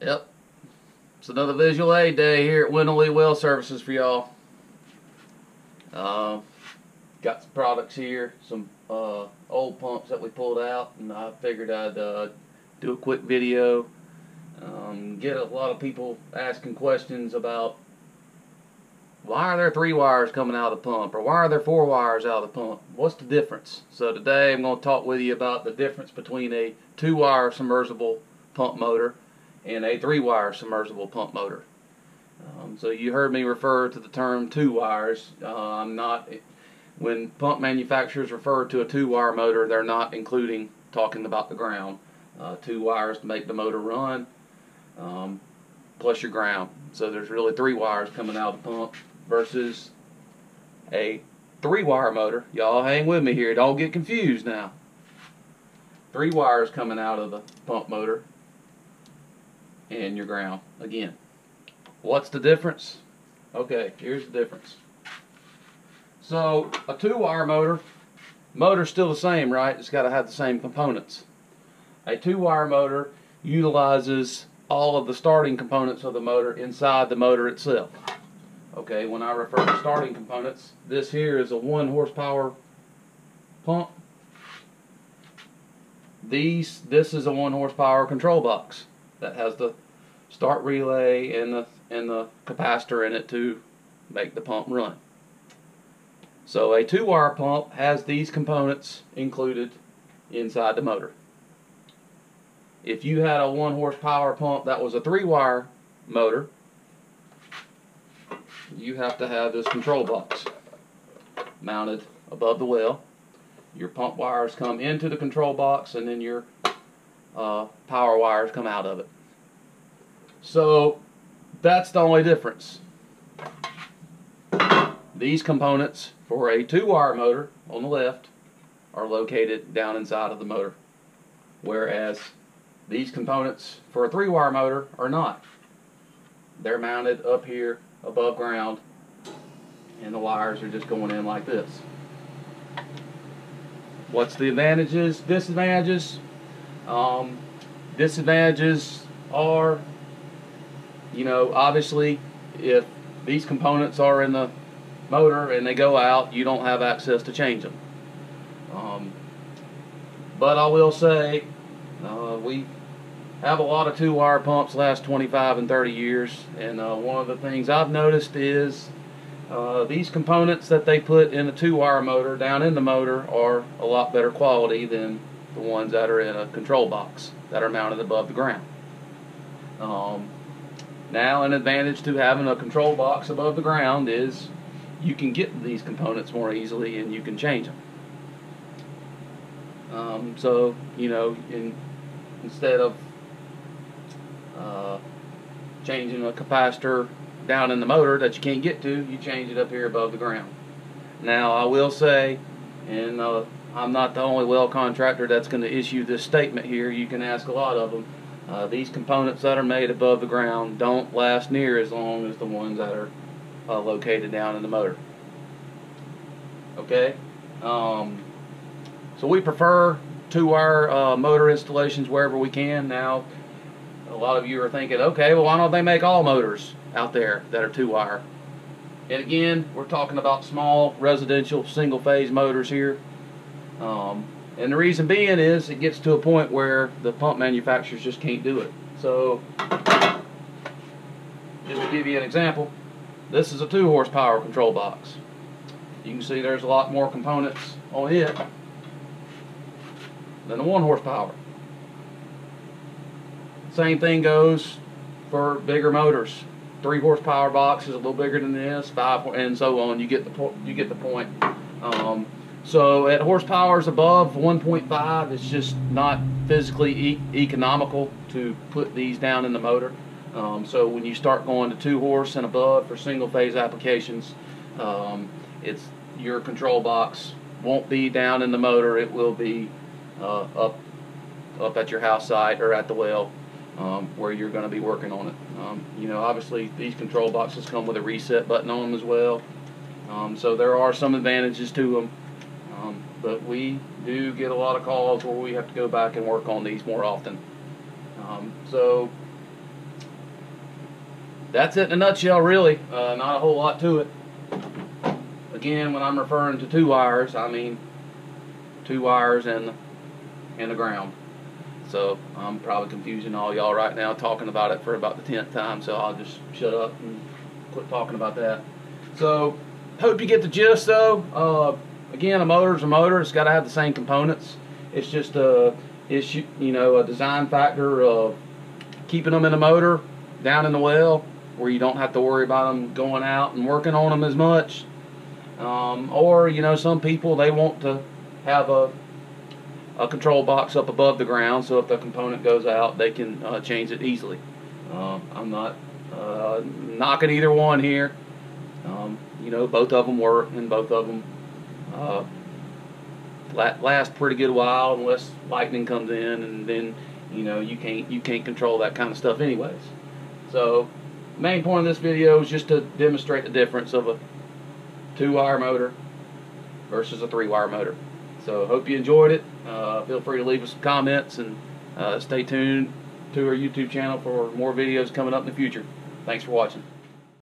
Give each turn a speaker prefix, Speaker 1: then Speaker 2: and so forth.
Speaker 1: Yep. It's another visual aid day here at Wendell Well Services for y'all. Uh, got some products here, some uh, old pumps that we pulled out, and I figured I'd uh, do a quick video. Um, get a lot of people asking questions about why are there three wires coming out of the pump, or why are there four wires out of the pump? What's the difference? So today I'm going to talk with you about the difference between a two-wire submersible pump motor and a three-wire submersible pump motor. Um, so you heard me refer to the term two wires. Uh, I'm not when pump manufacturers refer to a two-wire motor, they're not including talking about the ground. Uh, two wires to make the motor run, um, plus your ground. So there's really three wires coming out of the pump versus a three-wire motor. Y'all hang with me here. Don't get confused now. Three wires coming out of the pump motor and your ground again. What's the difference? Okay, here's the difference. So a two-wire motor, motor's still the same, right? It's got to have the same components. A two-wire motor utilizes all of the starting components of the motor inside the motor itself. Okay, when I refer to starting components, this here is a one horsepower pump. These, this is a one horsepower control box that has the start relay and the and the capacitor in it to make the pump run. So a two-wire pump has these components included inside the motor. If you had a one horsepower pump that was a three-wire motor, you have to have this control box mounted above the well. Your pump wires come into the control box and then your uh, power wires come out of it. So that's the only difference. These components for a two-wire motor on the left are located down inside of the motor, whereas these components for a three-wire motor are not. They're mounted up here above ground and the wires are just going in like this. What's the advantages, disadvantages? Um, disadvantages are you know, obviously, if these components are in the motor and they go out, you don't have access to change them. Um, but I will say, uh, we have a lot of two-wire pumps last 25 and 30 years, and uh, one of the things I've noticed is uh, these components that they put in a two-wire motor down in the motor are a lot better quality than the ones that are in a control box that are mounted above the ground. Um, now an advantage to having a control box above the ground is you can get these components more easily and you can change them. Um, so, you know, in, instead of uh, changing a capacitor down in the motor that you can't get to, you change it up here above the ground. Now, I will say, in uh, I'm not the only well contractor that's going to issue this statement here, you can ask a lot of them. Uh, these components that are made above the ground don't last near as long as the ones that are uh, located down in the motor. Okay? Um, so we prefer two-wire uh, motor installations wherever we can. Now, a lot of you are thinking, okay, well, why don't they make all motors out there that are two-wire? And again, we're talking about small residential single-phase motors here. Um, and the reason being is it gets to a point where the pump manufacturers just can't do it. So, just to give you an example, this is a 2 horsepower control box. You can see there's a lot more components on it than a 1 horsepower. Same thing goes for bigger motors. 3 horsepower box is a little bigger than this, 5 and so on. You get the, you get the point. Um, so at horsepowers above 1.5, it's just not physically e economical to put these down in the motor. Um, so when you start going to two horse and above for single phase applications, um, it's your control box won't be down in the motor. It will be uh, up up at your house site or at the well um, where you're going to be working on it. Um, you know, obviously these control boxes come with a reset button on them as well. Um, so there are some advantages to them. But we do get a lot of calls where we have to go back and work on these more often. Um, so that's it in a nutshell, really. Uh, not a whole lot to it. Again, when I'm referring to two wires, I mean two wires and and the ground. So I'm probably confusing all y'all right now, talking about it for about the tenth time. So I'll just shut up and quit talking about that. So hope you get the gist, though. Uh, again, a motor's a motor. It's got to have the same components. It's just a issue, you know, a design factor of keeping them in the motor down in the well where you don't have to worry about them going out and working on them as much. Um, or, you know, some people, they want to have a, a control box up above the ground so if the component goes out, they can uh, change it easily. Uh, I'm not uh, knocking either one here. Um, you know, both of them work and both of them uh, last pretty good while unless lightning comes in and then you know you can't you can't control that kind of stuff anyways. So main point of this video is just to demonstrate the difference of a two wire motor versus a three wire motor. So hope you enjoyed it. Uh, feel free to leave us some comments and uh, stay tuned to our YouTube channel for more videos coming up in the future. Thanks for watching.